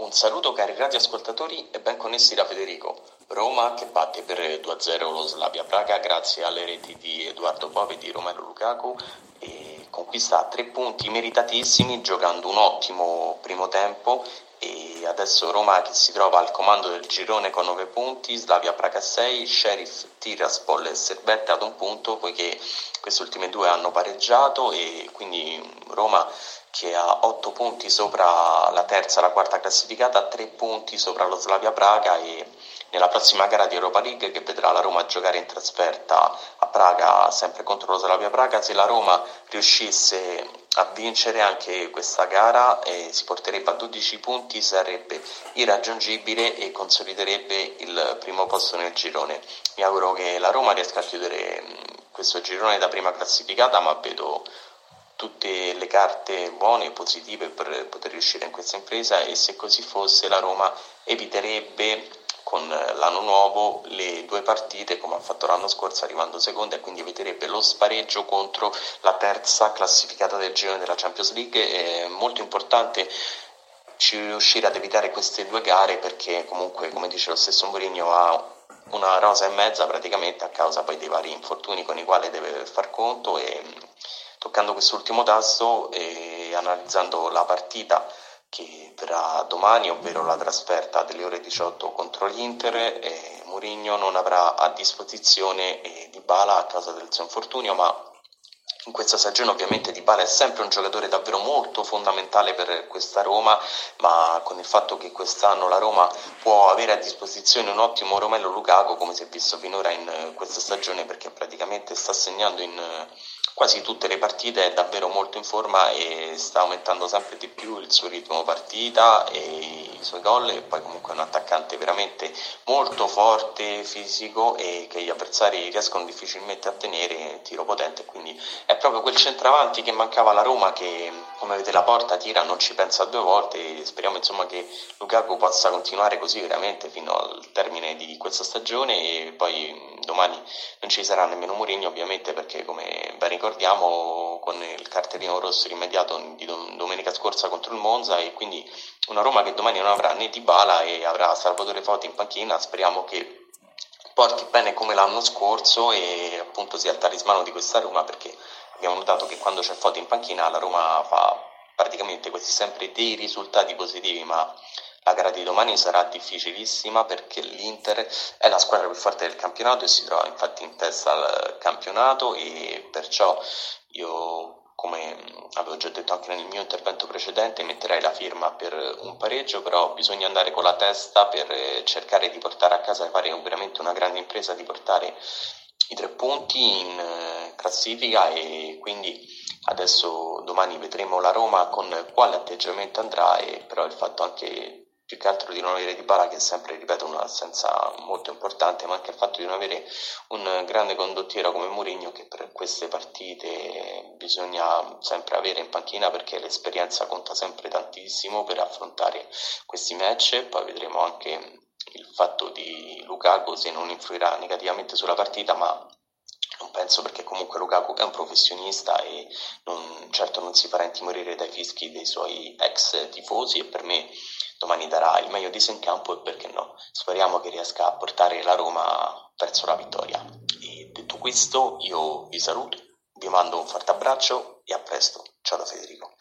Un saluto cari radioascoltatori e ben connessi da Federico. Roma che batte per 2-0 lo Slavia Praga grazie alle reti di Edoardo Pove e di Romero Lukaku e conquista tre punti meritatissimi giocando un ottimo primo tempo e adesso Roma che si trova al comando del girone con 9 punti, Slavia Praga 6, Sheriff Tiraspol e Servette ad un punto poiché queste ultime due hanno pareggiato e quindi Roma che ha 8 punti sopra la terza e la quarta classificata, 3 punti sopra lo Slavia Praga e nella prossima gara di Europa League che vedrà la Roma giocare in trasferta a Praga sempre contro lo Slavia Praga, se la Roma riuscisse a vincere anche questa gara eh, si porterebbe a 12 punti, sarebbe irraggiungibile e consoliderebbe il primo posto nel girone. Mi auguro che la Roma riesca a chiudere questo girone da prima classificata, ma vedo tutte le carte buone e positive per poter riuscire in questa impresa e se così fosse la Roma eviterebbe con l'anno nuovo le due partite come ha fatto l'anno scorso arrivando seconda e quindi eviterebbe lo spareggio contro la terza classificata del girone della Champions League. È molto importante riuscire ad evitare queste due gare perché comunque come dice lo stesso Mourinho ha una rosa e mezza praticamente a causa poi dei vari infortuni con i quali deve far conto e toccando quest'ultimo tasto e analizzando la partita che verrà domani, ovvero la trasferta delle ore 18 contro l'Inter, e Mourinho non avrà a disposizione eh, Dybala a causa del suo infortunio, ma in questa stagione ovviamente Dybala è sempre un giocatore davvero molto fondamentale per questa Roma, ma con il fatto che quest'anno la Roma può avere a disposizione un ottimo Romello Lukaku, come si è visto finora in questa stagione, perché praticamente sta segnando in quasi tutte le partite è davvero molto in forma e sta aumentando sempre di più il suo ritmo partita e i suoi gol e poi comunque è un attaccante veramente molto forte, fisico e che gli avversari riescono difficilmente a tenere tiro potente. Quindi è proprio quel centravanti che mancava alla Roma che come vedete la porta tira non ci pensa due volte e speriamo insomma che Lukaku possa continuare così veramente fino al termine di questa stagione e poi domani non ci sarà nemmeno Mourinho ovviamente perché come ben ricordiamo con il cartellino rosso rimediato di domenica scorsa contro il Monza e quindi una Roma che domani non avrà né Dybala e avrà Salvatore Foti in panchina, speriamo che porti bene come l'anno scorso e appunto sia il talismano di questa Roma perché abbiamo notato che quando c'è Foti in panchina la Roma fa praticamente questi sempre dei risultati positivi ma la gara di domani sarà difficilissima perché l'Inter è la squadra più forte del campionato e si trova infatti in testa al campionato e perciò io come avevo già detto anche nel mio intervento precedente, metterei la firma per un pareggio, però bisogna andare con la testa per cercare di portare a casa, fare veramente una grande impresa di portare i tre punti in eh, classifica e quindi adesso domani vedremo la Roma con quale atteggiamento andrà e però il fatto anche più che altro di non avere Di Bala che è sempre, ripeto, un'assenza molto importante, ma anche il fatto di non avere un grande condottiero come Mourinho che per queste partite bisogna sempre avere in panchina perché l'esperienza conta sempre tantissimo per affrontare questi match, poi vedremo anche il fatto di Lukaku se non influirà negativamente sulla partita, ma penso perché comunque Lukaku è un professionista e non, certo non si farà intimorire dai fischi dei suoi ex tifosi e per me domani darà il meglio di sé in campo e perché no, speriamo che riesca a portare la Roma verso la vittoria. E detto questo io vi saluto, vi mando un forte abbraccio e a presto. Ciao da Federico.